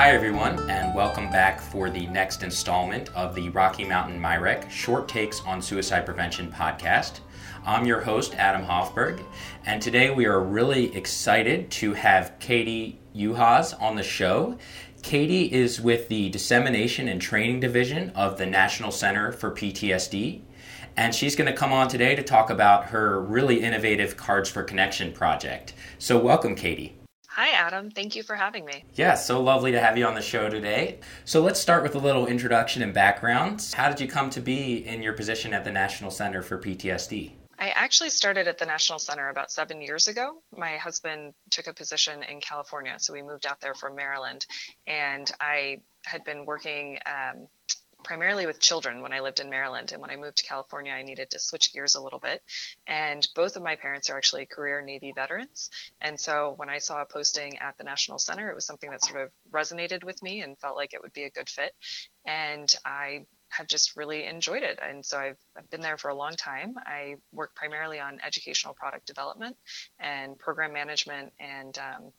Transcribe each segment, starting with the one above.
Hi, everyone, and welcome back for the next installment of the Rocky Mountain MIRECC Short Takes on Suicide Prevention podcast. I'm your host, Adam Hoffberg, and today we are really excited to have Katie Juhasz on the show. Katie is with the Dissemination and Training Division of the National Center for PTSD, and she's going to come on today to talk about her really innovative Cards for Connection project. So, welcome, Katie. Hi, Adam. Thank you for having me. Yeah, so lovely to have you on the show today. So, let's start with a little introduction and background. How did you come to be in your position at the National Center for PTSD? I actually started at the National Center about seven years ago. My husband took a position in California, so we moved out there from Maryland. And I had been working um, primarily with children when I lived in Maryland. And when I moved to California, I needed to switch gears a little bit. And both of my parents are actually career Navy veterans. And so when I saw a posting at the National Center, it was something that sort of resonated with me and felt like it would be a good fit. And I have just really enjoyed it. And so I've, I've, been there for a long time. I work primarily on educational product development and program management and um,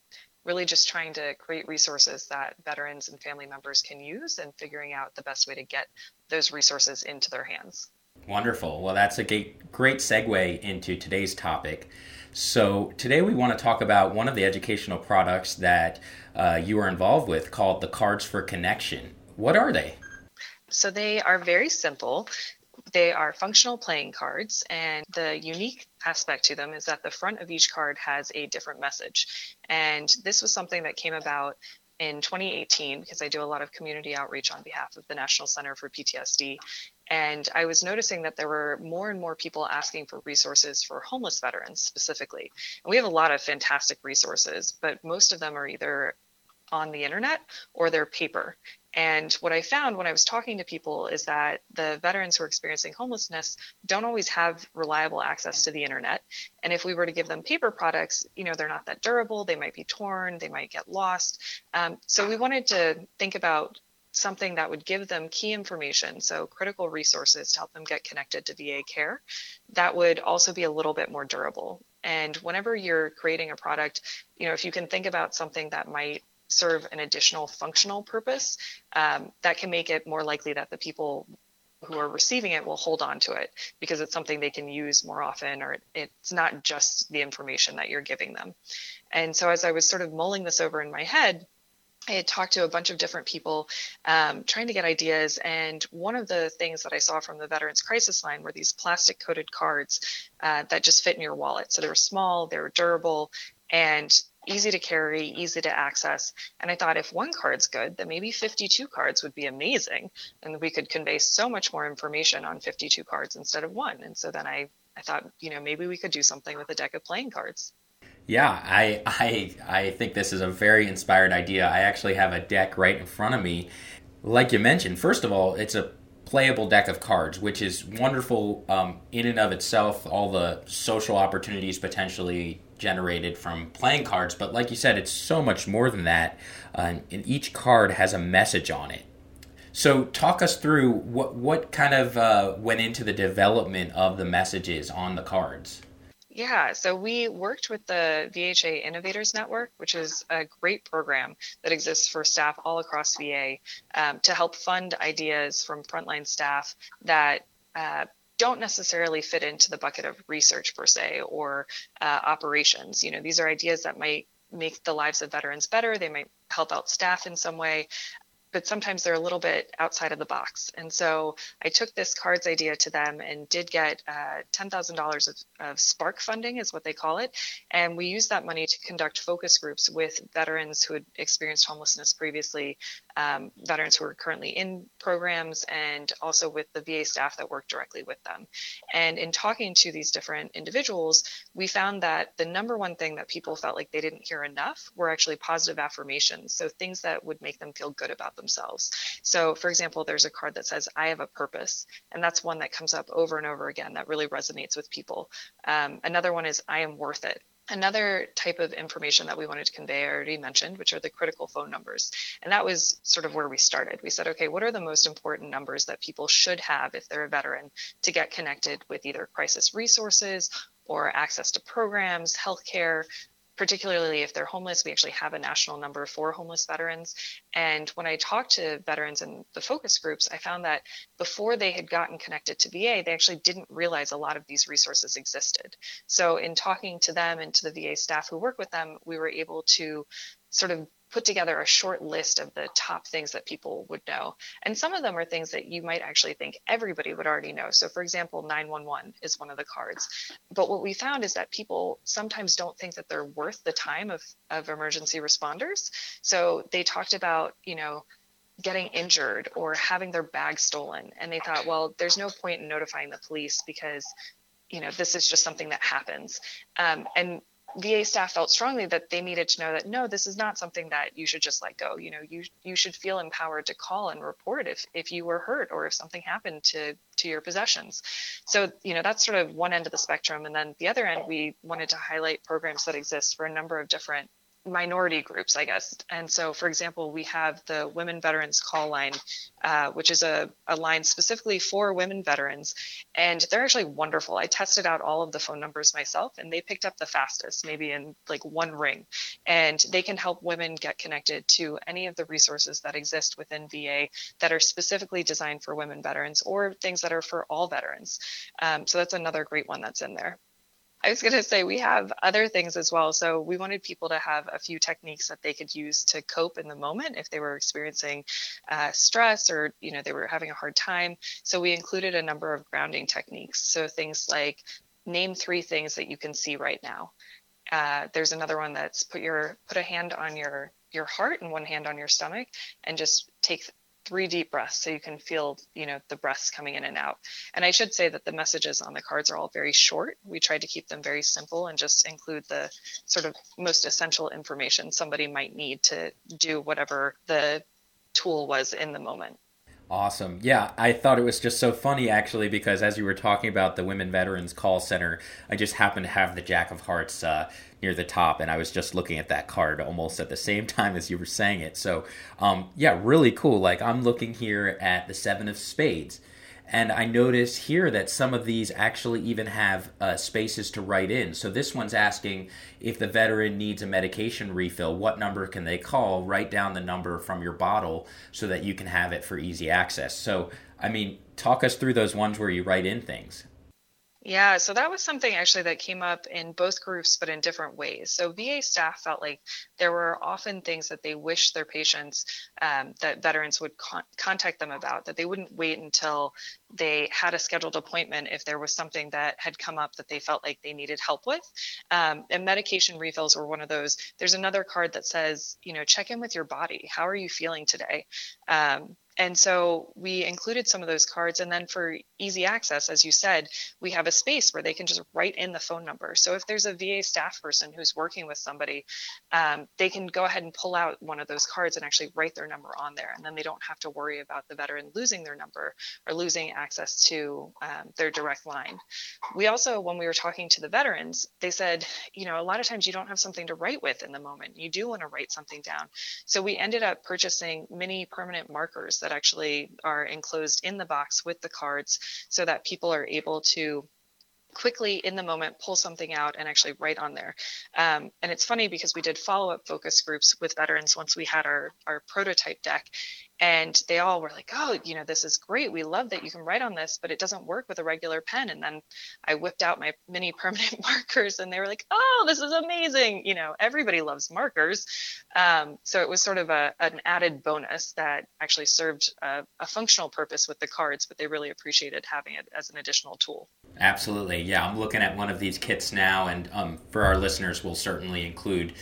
really just trying to create resources that veterans and family members can use and figuring out the best way to get those resources into their hands. Wonderful. Well, that's a great segue into today's topic. So, today we want to talk about one of the educational products that uh, you are involved with called the Cards for Connection. What are they? So they are very simple. They are functional playing cards, and the unique aspect to them is that the front of each card has a different message. And this was something that came about in 2018 because I do a lot of community outreach on behalf of the National Center for PTSD. And I was noticing that there were more and more people asking for resources for homeless veterans specifically. And we have a lot of fantastic resources, but most of them are either on the internet or they're paper. And what I found when I was talking to people is that the veterans who are experiencing homelessness don't always have reliable access to the internet. And if we were to give them paper products, you know, they're not that durable, they might be torn, they might get lost. Um, so we wanted to think about something that would give them key information, so critical resources to help them get connected to VA care, that would also be a little bit more durable. And whenever you're creating a product, you know, if you can think about something that might serve an additional functional purpose, um, that can make it more likely that the people who are receiving it will hold on to it because it's something they can use more often or it's not just the information that you're giving them. And so as I was sort of mulling this over in my head, I had talked to a bunch of different people um, trying to get ideas. And one of the things that I saw from the Veterans Crisis Line were these plastic coated cards uh, that just fit in your wallet. So they were small, they were durable, and easy to carry, easy to access. And I thought if one card's good, then maybe 52 cards would be amazing. And we could convey so much more information on 52 cards instead of one. And so then I, I thought, you know, maybe we could do something with a deck of playing cards. Yeah, I, I, I think this is a very inspired idea. I actually have a deck right in front of me. Like you mentioned, first of all, it's a playable deck of cards, which is wonderful um, in and of itself. All the social opportunities potentially generated from playing cards, but like you said, it's so much more than that. Uh, and each card has a message on it. So, talk us through what what kind of uh, went into the development of the messages on the cards. Yeah, so we worked with the VHA Innovators Network, which is a great program that exists for staff all across VA um, to help fund ideas from frontline staff that uh, don't necessarily fit into the bucket of research per se or uh, operations. You know, these are ideas that might make the lives of veterans better. They might help out staff in some way but sometimes they're a little bit outside of the box. And so I took this cards idea to them and did get uh, $10,000 of, of Spark funding, is what they call it. And we used that money to conduct focus groups with veterans who had experienced homelessness previously, um, veterans who are currently in programs, and also with the VA staff that work directly with them. And in talking to these different individuals, we found that the number one thing that people felt like they didn't hear enough were actually positive affirmations. So things that would make them feel good about themselves. So, for example, there's a card that says, I have a purpose. And that's one that comes up over and over again that really resonates with people. Um, another one is, I am worth it. Another type of information that we wanted to convey, I already mentioned, which are the critical phone numbers. And that was sort of where we started. We said, okay, what are the most important numbers that people should have if they're a veteran to get connected with either crisis resources or access to programs, healthcare, particularly if they're homeless. We actually have a national number for homeless veterans. And when I talked to veterans in the focus groups, I found that before they had gotten connected to VA, they actually didn't realize a lot of these resources existed. So, in talking to them and to the VA staff who work with them, we were able to sort of put together a short list of the top things that people would know. And some of them are things that you might actually think everybody would already know. So, for example, 911 is one of the cards. But what we found is that people sometimes don't think that they're worth the time of, of emergency responders. So, they talked about, you know, getting injured or having their bag stolen. And they thought, well, there's no point in notifying the police because you know this is just something that happens um, and VA staff felt strongly that they needed to know that no, this is not something that you should just let go. You know, you you should feel empowered to call and report if if you were hurt or if something happened to to your possessions. So, you know, that's sort of one end of the spectrum. And then the other end, we wanted to highlight programs that exist for a number of different minority groups, I guess. And so, for example, we have the Women Veterans Call Line, uh, which is a, a line specifically for women veterans. And they're actually wonderful. I tested out all of the phone numbers myself, and they picked up the fastest, maybe in like one ring. And they can help women get connected to any of the resources that exist within VA that are specifically designed for women veterans or things that are for all veterans. Um, so that's another great one that's in there. I was going to say we have other things as well. So we wanted people to have a few techniques that they could use to cope in the moment if they were experiencing uh, stress or you know they were having a hard time. So we included a number of grounding techniques. So things like name three things that you can see right now. Uh, there's another one that's put your put a hand on your your heart and one hand on your stomach and just take three deep breaths so you can feel you know the breaths coming in and out. And i should say that the messages on the cards are all very short. We tried to keep them very simple and just include the sort of most essential information somebody might need to do whatever the tool was in the moment Awesome. Yeah, I thought it was just so funny actually because as you were talking about the Women Veterans Call Center, I just happened to have the Jack of Hearts uh, near the top, and I was just looking at that card almost at the same time as you were saying it. So, um, yeah, really cool. Like I'm looking here at the Seven of Spades, and I notice here that some of these actually even have uh, spaces to write in. So this one's asking if the veteran needs a medication refill, what number can they call? Write down the number from your bottle so that you can have it for easy access. So, I mean, talk us through those ones where you write in things. Yeah, so that was something actually that came up in both groups, but in different ways. So VA staff felt like there were often things that they wished their patients, um, that veterans would con- contact them about, that they wouldn't wait until they had a scheduled appointment if there was something that had come up that they felt like they needed help with. Um, and medication refills were one of those. There's another card that says, you know, check in with your body. How are you feeling today? Um, and so we included some of those cards. And then for easy access, as you said, we have a space where they can just write in the phone number. So if there's a VA staff person who's working with somebody, um, they can go ahead and pull out one of those cards and actually write their number on there. And then they don't have to worry about the veteran losing their number or losing access to um, their direct line. We also, when we were talking to the veterans, they said, you know, a lot of times you don't have something to write with in the moment. You do want to write something down. So we ended up purchasing mini permanent markers that actually are enclosed in the box with the cards so that people are able to quickly in the moment pull something out and actually write on there. Um, and it's funny because we did follow up focus groups with veterans once we had our, our prototype deck and they all were like oh you know this is great. We love that you can write on this but it doesn't work with a regular pen. And then i whipped out my mini permanent markers and they were like oh this is amazing. You know everybody loves markers. Um, so it was sort of a, an added bonus that actually served a, a functional purpose with the cards but they really appreciated having it as an additional tool. Absolutely. Yeah i'm looking at one of these kits now and um, for our listeners we'll certainly include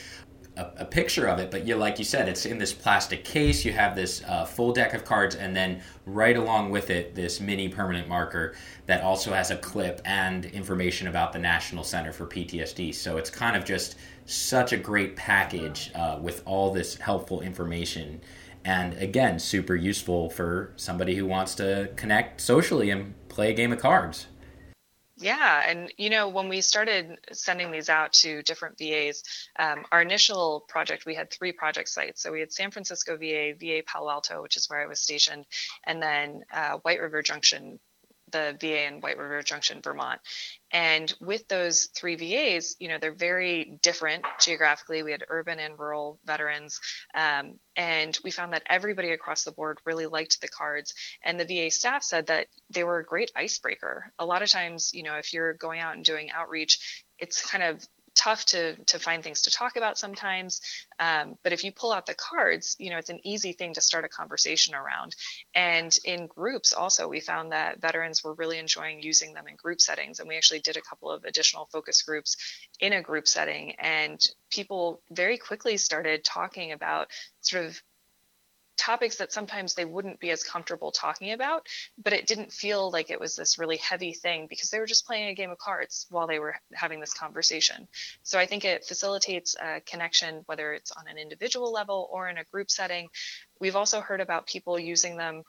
a, a, picture of it, but you like you said, it's in this plastic case. You have this uh, full deck of cards, and then right along with it, this mini permanent marker that also has a clip and information about the National Center for PTSD. So it's kind of just such a great package uh, with all this helpful information. And again, super useful for somebody who wants to connect socially and play a game of cards. Yeah, and you know, when we started sending these out to different VAs, um, our initial project, we had three project sites. So we had San Francisco VA, VA Palo Alto, which is where I was stationed, and then uh, White River Junction the VA in White River Junction, Vermont. And with those three VAs, you know, they're very different geographically. We had urban and rural veterans. Um, and we found that everybody across the board really liked the cards. And the VA staff said that they were a great icebreaker. A lot of times, you know, if you're going out and doing outreach, it's kind of tough to to find things to talk about sometimes. Um, but if you pull out the cards, you know, it's an easy thing to start a conversation around. And in groups, also, we found that veterans were really enjoying using them in group settings. And we actually did a couple of additional focus groups in a group setting, and people very quickly started talking about sort of topics that sometimes they wouldn't be as comfortable talking about, but it didn't feel like it was this really heavy thing because they were just playing a game of cards while they were having this conversation. So I think it facilitates a connection, whether it's on an individual level or in a group setting. We've also heard about people using them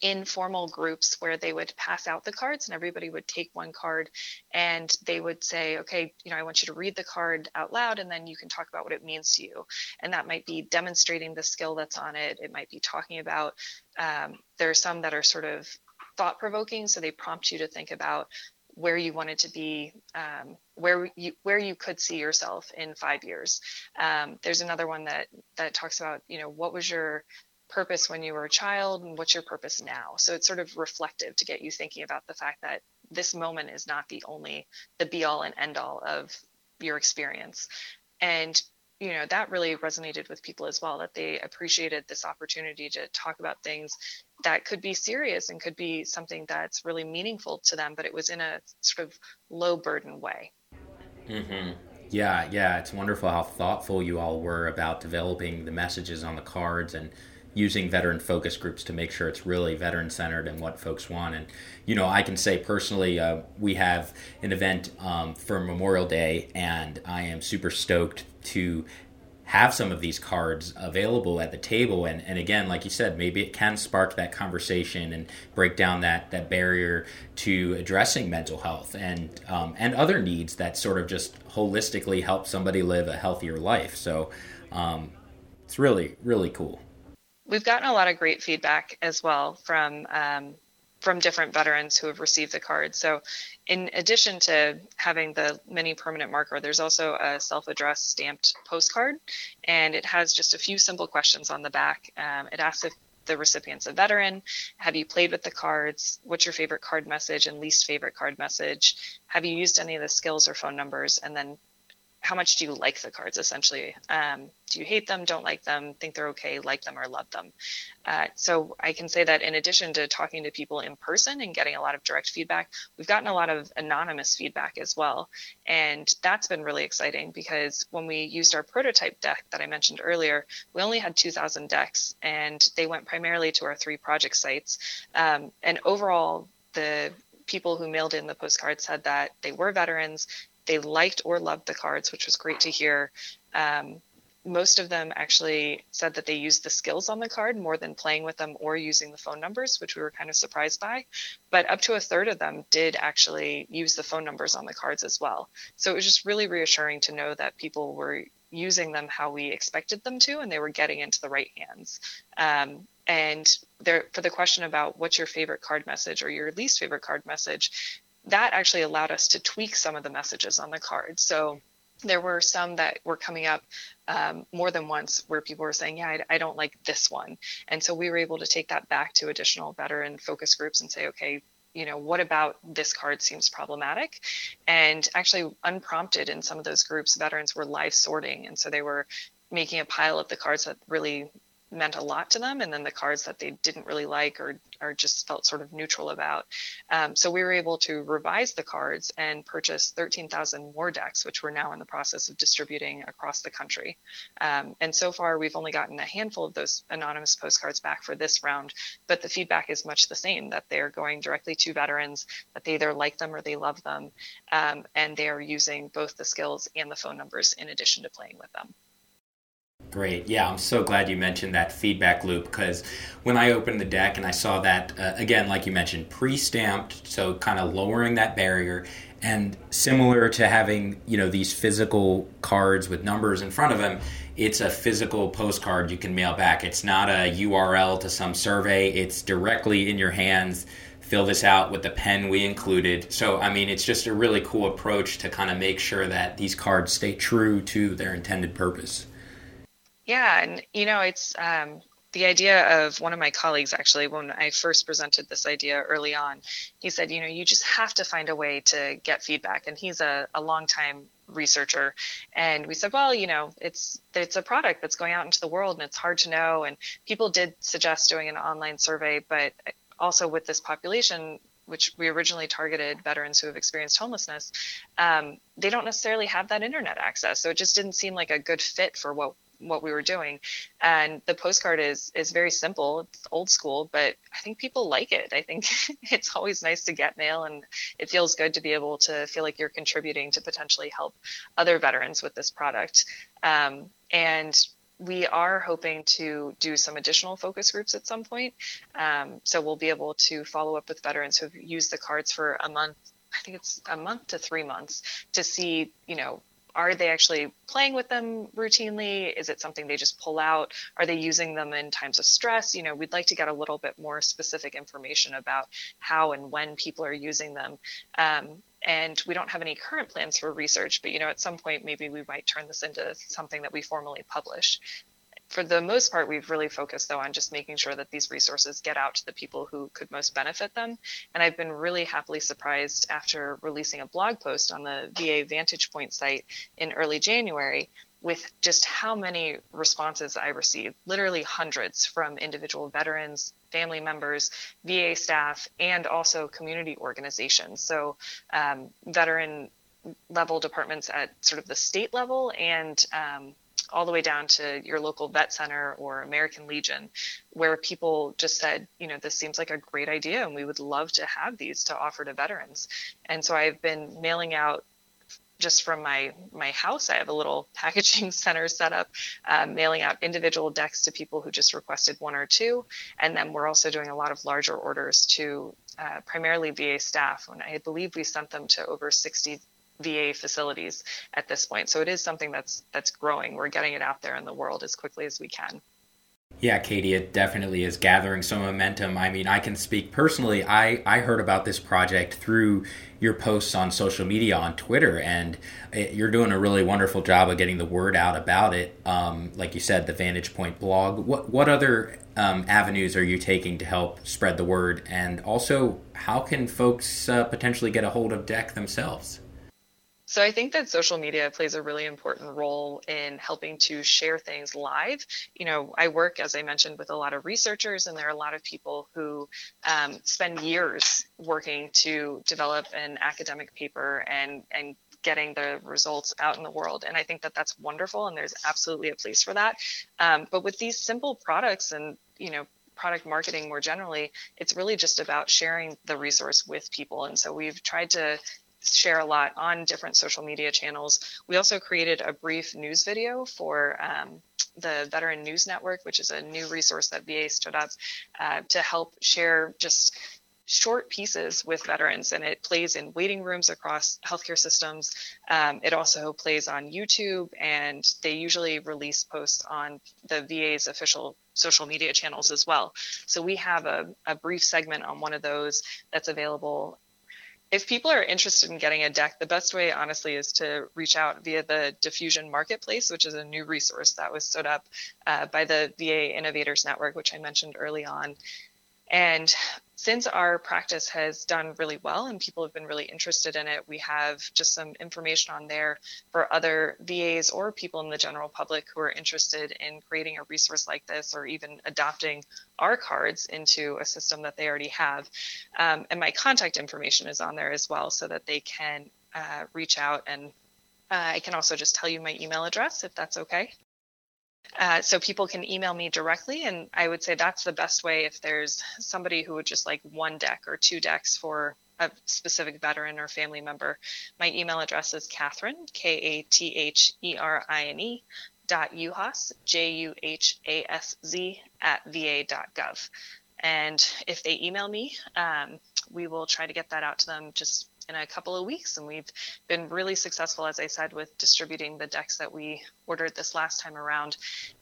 informal groups where they would pass out the cards and everybody would take one card and they would say okay you know i want you to read the card out loud and then you can talk about what it means to you and that might be demonstrating the skill that's on it it might be talking about um, there are some that are sort of thought provoking so they prompt you to think about where you wanted to be, um, where you where you could see yourself in five years. Um, there's another one that that talks about, you know, what was your purpose when you were a child and what's your purpose now? So it's sort of reflective to get you thinking about the fact that this moment is not the only the be all and end all of your experience. And you know that really resonated with people as well that they appreciated this opportunity to talk about things that could be serious and could be something that's really meaningful to them but it was in a sort of low burden way. Mm-hmm. yeah yeah. It's wonderful how thoughtful you all were about developing the messages on the cards and using veteran focus groups to make sure it's really veteran centered and what folks want. And, you know, I can say personally, uh, we have an event um, for Memorial Day, and I am super stoked to have some of these cards available at the table. And, and again like you said maybe it can spark that conversation and break down that that barrier to addressing mental health and um, and other needs that sort of just holistically help somebody live a healthier life. So um, it's really really cool we've gotten a lot of great feedback as well from um, from different veterans who have received the card. So, in addition to having the mini permanent marker, there's also a self-addressed stamped postcard, and it has just a few simple questions on the back. Um, it asks if the recipient's a veteran. Have you played with the cards? What's your favorite card message and least favorite card message? Have you used any of the skills or phone numbers? And then how much do you like the cards essentially? Um, do you hate them don't like them think they're okay like them or love them? Uh, so i can say that in addition to talking to people in person and getting a lot of direct feedback we've gotten a lot of anonymous feedback as well. And that's been really exciting because when we used our prototype deck that i mentioned earlier we only had 2000 decks and they went primarily to our three project sites. Um, and overall the people who mailed in the postcards said that they were veterans they liked or loved the cards, which was great to hear. Um, most of them actually said that they used the skills on the card more than playing with them or using the phone numbers, which we were kind of surprised by. But up to a third of them did actually use the phone numbers on the cards as well. So it was just really reassuring to know that people were using them how we expected them to and they were getting into the right hands. Um, and there, for the question about what's your favorite card message or your least favorite card message, that actually allowed us to tweak some of the messages on the card. So there were some that were coming up um, more than once where people were saying, Yeah, I, I, don't like this one. And so we were able to take that back to additional veteran focus groups and say, Okay, you know, what about this card seems problematic? And actually, unprompted in some of those groups, veterans were live sorting. And so they were making a pile of the cards that really meant a lot to them, and then the cards that they didn't really like or, or just felt sort of neutral about. Um, so we were able to revise the cards and purchase 13,000 more decks, which we're now in the process of distributing across the country. Um, and so far, we've only gotten a handful of those anonymous postcards back for this round, but the feedback is much the same that they're going directly to veterans, that they either like them or they love them, um, and they are using both the skills and the phone numbers in addition to playing with them. Great. Yeah, I'm so glad you mentioned that feedback loop because when I opened the deck and I saw that, uh, again, like you mentioned, pre stamped, so kind of lowering that barrier. And similar to having, you know, these physical cards with numbers in front of them, it's a physical postcard you can mail back. It's not a URL to some survey, it's directly in your hands. Fill this out with the pen we included. So, I mean, it's just a really cool approach to kind of make sure that these cards stay true to their intended purpose. Yeah, and you know, it's um, the idea of one of my colleagues actually when I first presented this idea early on. He said, you know, you just have to find a way to get feedback, and he's a, a long time researcher and we said well you know it's it's a product that's going out into the world and it's hard to know and people did suggest doing an online survey but also with this population which we originally targeted veterans who have experienced homelessness, um, they don't necessarily have that internet access. So it just didn't seem like a good fit for what what we were doing. And the postcard is is very simple. It's old school, but I think people like it. I think it's always nice to get mail, and it feels good to be able to feel like you're contributing to potentially help other veterans with this product. Um, and we are hoping to do some additional focus groups at some point. Um, so we'll be able to follow up with veterans who've used the cards for a month I think it's a month to three months to see, you know, are they actually playing with them routinely? Is it something they just pull out? Are they using them in times of stress? You know, we'd like to get a little bit more specific information about how and when people are using them. Um, and we don't have any current plans for research, but you know, at some point maybe we might turn this into something that we formally publish for the most part, we've really focused though on just making sure that these resources get out to the people who could most benefit them. And I've been really happily surprised after releasing a blog post on the VA Vantage Point site in early January with just how many responses I received, literally hundreds from individual veterans, family members, VA staff, and also community organizations. So, um, veteran level departments at sort of the state level and um, all the way down to your local vet center or American Legion, where people just said, you know, this seems like a great idea and we would love to have these to offer to veterans. And so I've been mailing out just from my my house i have a little packaging center set up uh, mailing out individual decks to people who just requested one or two and then we're also doing a lot of larger orders to uh, primarily va staff and i believe we sent them to over 60 VA facilities at this point. So it is something that's that's growing. We're getting it out there in the world as quickly as we can. Yeah, Katie, it definitely is gathering some momentum. I mean, I can speak personally. I, I heard about this project through your posts on social media on Twitter, and it, you're doing a really wonderful job of getting the word out about it. Um, like you said, the Vantage Point blog. What what other um, avenues are you taking to help spread the word? And also, how can folks uh, potentially get a hold of DEC themselves? So I think that social media plays a really important role in helping to share things live. You know, I work, as I mentioned, with a lot of researchers, and there are a lot of people who um, spend years working to develop an academic paper and and getting the results out in the world. And I think that that's wonderful, and there's absolutely a place for that. Um, but with these simple products and you know product marketing more generally, it's really just about sharing the resource with people. And so we've tried to share a lot on different social media channels. We also created a brief news video for um, the Veteran News Network, which is a new resource that VA stood up uh, to help share just short pieces with veterans. And it plays in waiting rooms across healthcare systems. Um, it also plays on youtube and they usually release posts on the va's official social media channels as well. So we have a, a brief segment on one of those that's available if people are interested in getting a deck, the best way, honestly, is to reach out via the Diffusion Marketplace, which is a new resource that was set up uh, by the VA Innovators Network, which I mentioned early on. And since our practice has done really well and people have been really interested in it, we have just some information on there for other VAs or people in the general public who are interested in creating a resource like this or even adopting our cards into a system that they already have. Um, and my contact information is on there as well so that they can uh, reach out and uh, I can also just tell you my email address if that's okay. Uh, so people can email me directly, and I would say that's the best way if there's somebody who would just like one deck or two decks for a specific veteran or family member. My email address is Katherine, K A T H E R I N E, juhasz, J U H A S Z, at va.gov. And if they email me, um, we will try to get that out to them just in a couple of weeks. And we've been really successful, as I said, with distributing the decks that we ordered this last time around.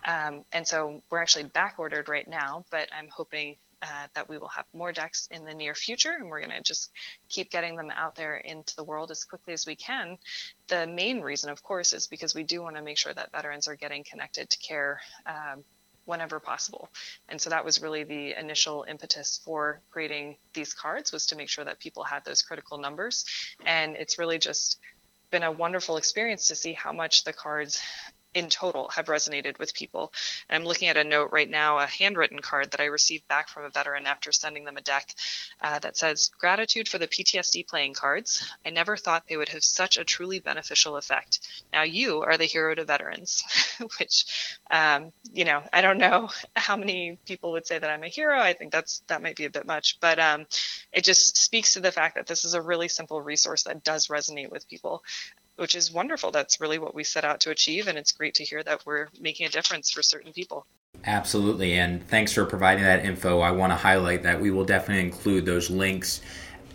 Um, and so we're actually back ordered right now, but I'm hoping uh, that we will have more decks in the near future, and we're going to just keep getting them out there into the world as quickly as we can. The main reason, of course, is because we do want to make sure that veterans are getting connected to care um, whenever possible. And so that was really the initial impetus for creating these cards was to make sure that people had those critical numbers. And it's really just been a wonderful experience to see how much the cards in total have resonated with people. And I'm looking at a note right now, a handwritten card that I received back from a veteran after sending them a deck uh, that says, Gratitude for the PTSD playing cards. I never thought they would have such a truly beneficial effect. Now you are the hero to veterans, which, um, you know, I don't know how many people would say that I'm a hero. I think that's that might be a bit much, but um, it just speaks to the fact that this is a really simple resource that does resonate with people which is wonderful. That's really what we set out to achieve, and it's great to hear that we're making a difference for certain people. Absolutely, and thanks for providing that info. I want to highlight that we will definitely include those links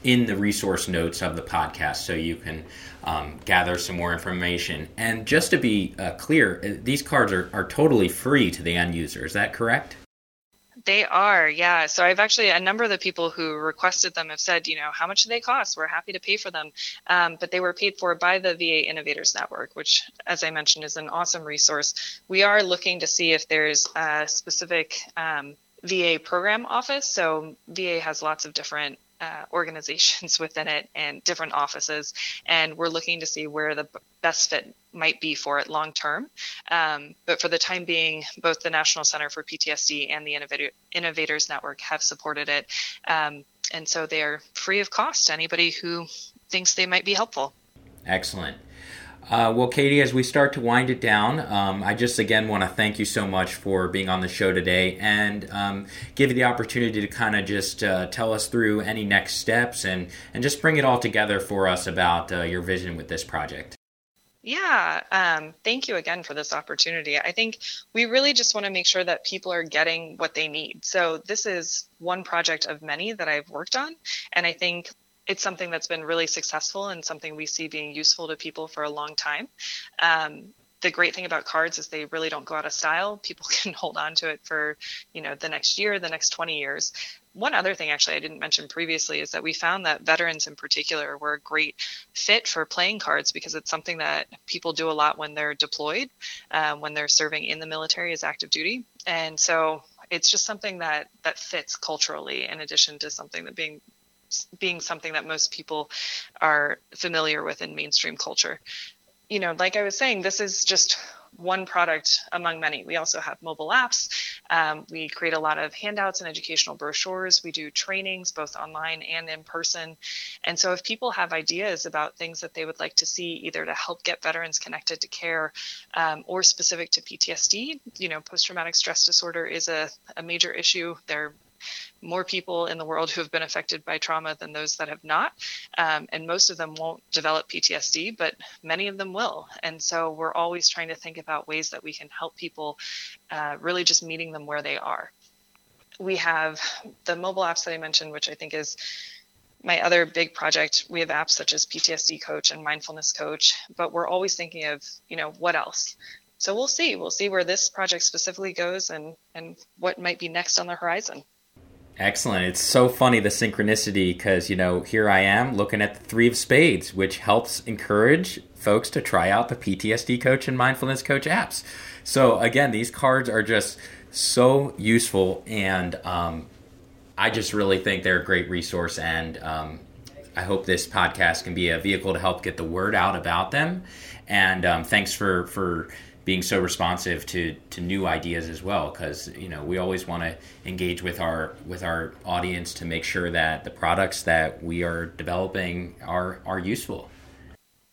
in the resource notes of the podcast so you can um, gather some more information. And just to be uh, clear, uh, these cards are, are totally free to the end user. Is that correct? They are, yeah. So I've actually a number of the people who requested them have said, you know, how much do they cost? We're happy to pay for them, um, but they were paid for by the VA Innovators Network, which, as I mentioned, is an awesome resource. We are looking to see if there's a specific um, VA program office. So VA has lots of different uh, organizations within it and different offices, and we're looking to see where the best fit might be for it long term. Um, but for the time being, both the National Center for PTSD and the Innovator, Innovators Network have supported it, um, and so they are free of cost to anybody who thinks they might be helpful. Excellent. Uh, well, Katie, as we start to wind it down, um, I just again want to thank you so much for being on the show today and um, give you the opportunity to kind of just uh, tell us through any next steps and, and just bring it all together for us about uh, your vision with this project. Yeah, um, thank you again for this opportunity. I think we really just want to make sure that people are getting what they need. So, this is one project of many that I've worked on. And I think it's something that's been really successful and something we see being useful to people for a long time. Um, the great thing about cards is they really don't go out of style. People can hold on to it for, you know, the next year, the next 20 years. One other thing, actually, I didn't mention previously is that we found that veterans in particular were a great fit for playing cards because it's something that people do a lot when they're deployed, uh, when they're serving in the military as active duty. And so it's just something that that fits culturally in addition to something that being being something that most people are familiar with in mainstream culture. You know, like I was saying, this is just one product among many. We also have mobile apps. Um, we create a lot of handouts and educational brochures. We do trainings both online and in person. And so, if people have ideas about things that they would like to see, either to help get veterans connected to care um, or specific to PTSD, you know, post traumatic stress disorder is a, a major issue. There more people in the world who have been affected by trauma than those that have not. Um, and most of them won't develop PTSD, but many of them will. And so we're always trying to think about ways that we can help people, uh, really just meeting them where they are. We have the mobile apps that I mentioned, which I think is my other big project we have apps such as ptsd coach and mindfulness coach but we're always thinking of you know what else so we'll see we'll see where this project specifically goes and and what might be next on the horizon Excellent. It's so funny the synchronicity because, you know, here I am looking at the three of spades, which helps encourage folks to try out the PTSD coach and mindfulness coach apps. So, again, these cards are just so useful, and um, I just really think they're a great resource. And um, I hope this podcast can be a vehicle to help get the word out about them. And um, thanks for, for being so responsive to to new ideas as well because you know we always want to engage with our with our audience to make sure that the products that we are developing are are useful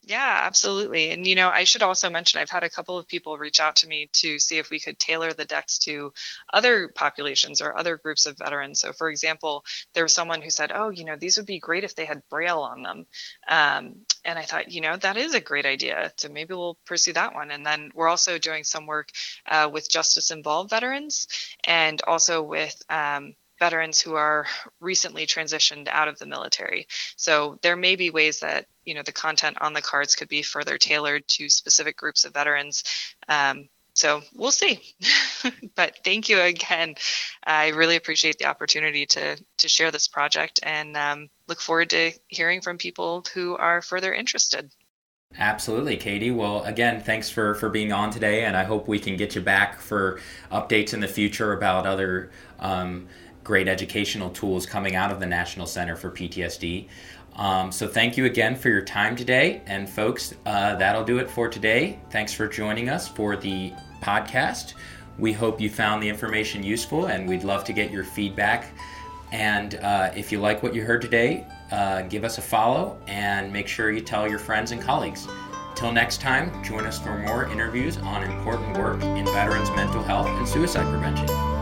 Yeah, absolutely. And, you know, I should also mention I've had a couple of people reach out to me to see if we could tailor the decks to other populations or other groups of veterans. So, for example, there was someone who said, oh, you know, these would be great if they had Braille on them. Um, and I thought, you know, that is a great idea. So maybe we'll pursue that one. And then we're also doing some work uh, with justice involved veterans and also with um, veterans who are recently transitioned out of the military. So there may be ways that you know the content on the cards could be further tailored to specific groups of veterans. Um, so we'll see. but thank you again. I really appreciate the opportunity to to share this project and um, look forward to hearing from people who are further interested. Absolutely, Katie. Well, again, thanks for, for being on today, and I hope we can get you back for updates in the future about other um, great educational tools coming out of the National Center for PTSD. Um, so, thank you again for your time today. And, folks, uh, that'll do it for today. Thanks for joining us for the podcast. We hope you found the information useful, and we'd love to get your feedback. And uh, if you like what you heard today, uh, give us a follow and make sure you tell your friends and colleagues. Till next time, join us for more interviews on important work in veterans' mental health and suicide prevention.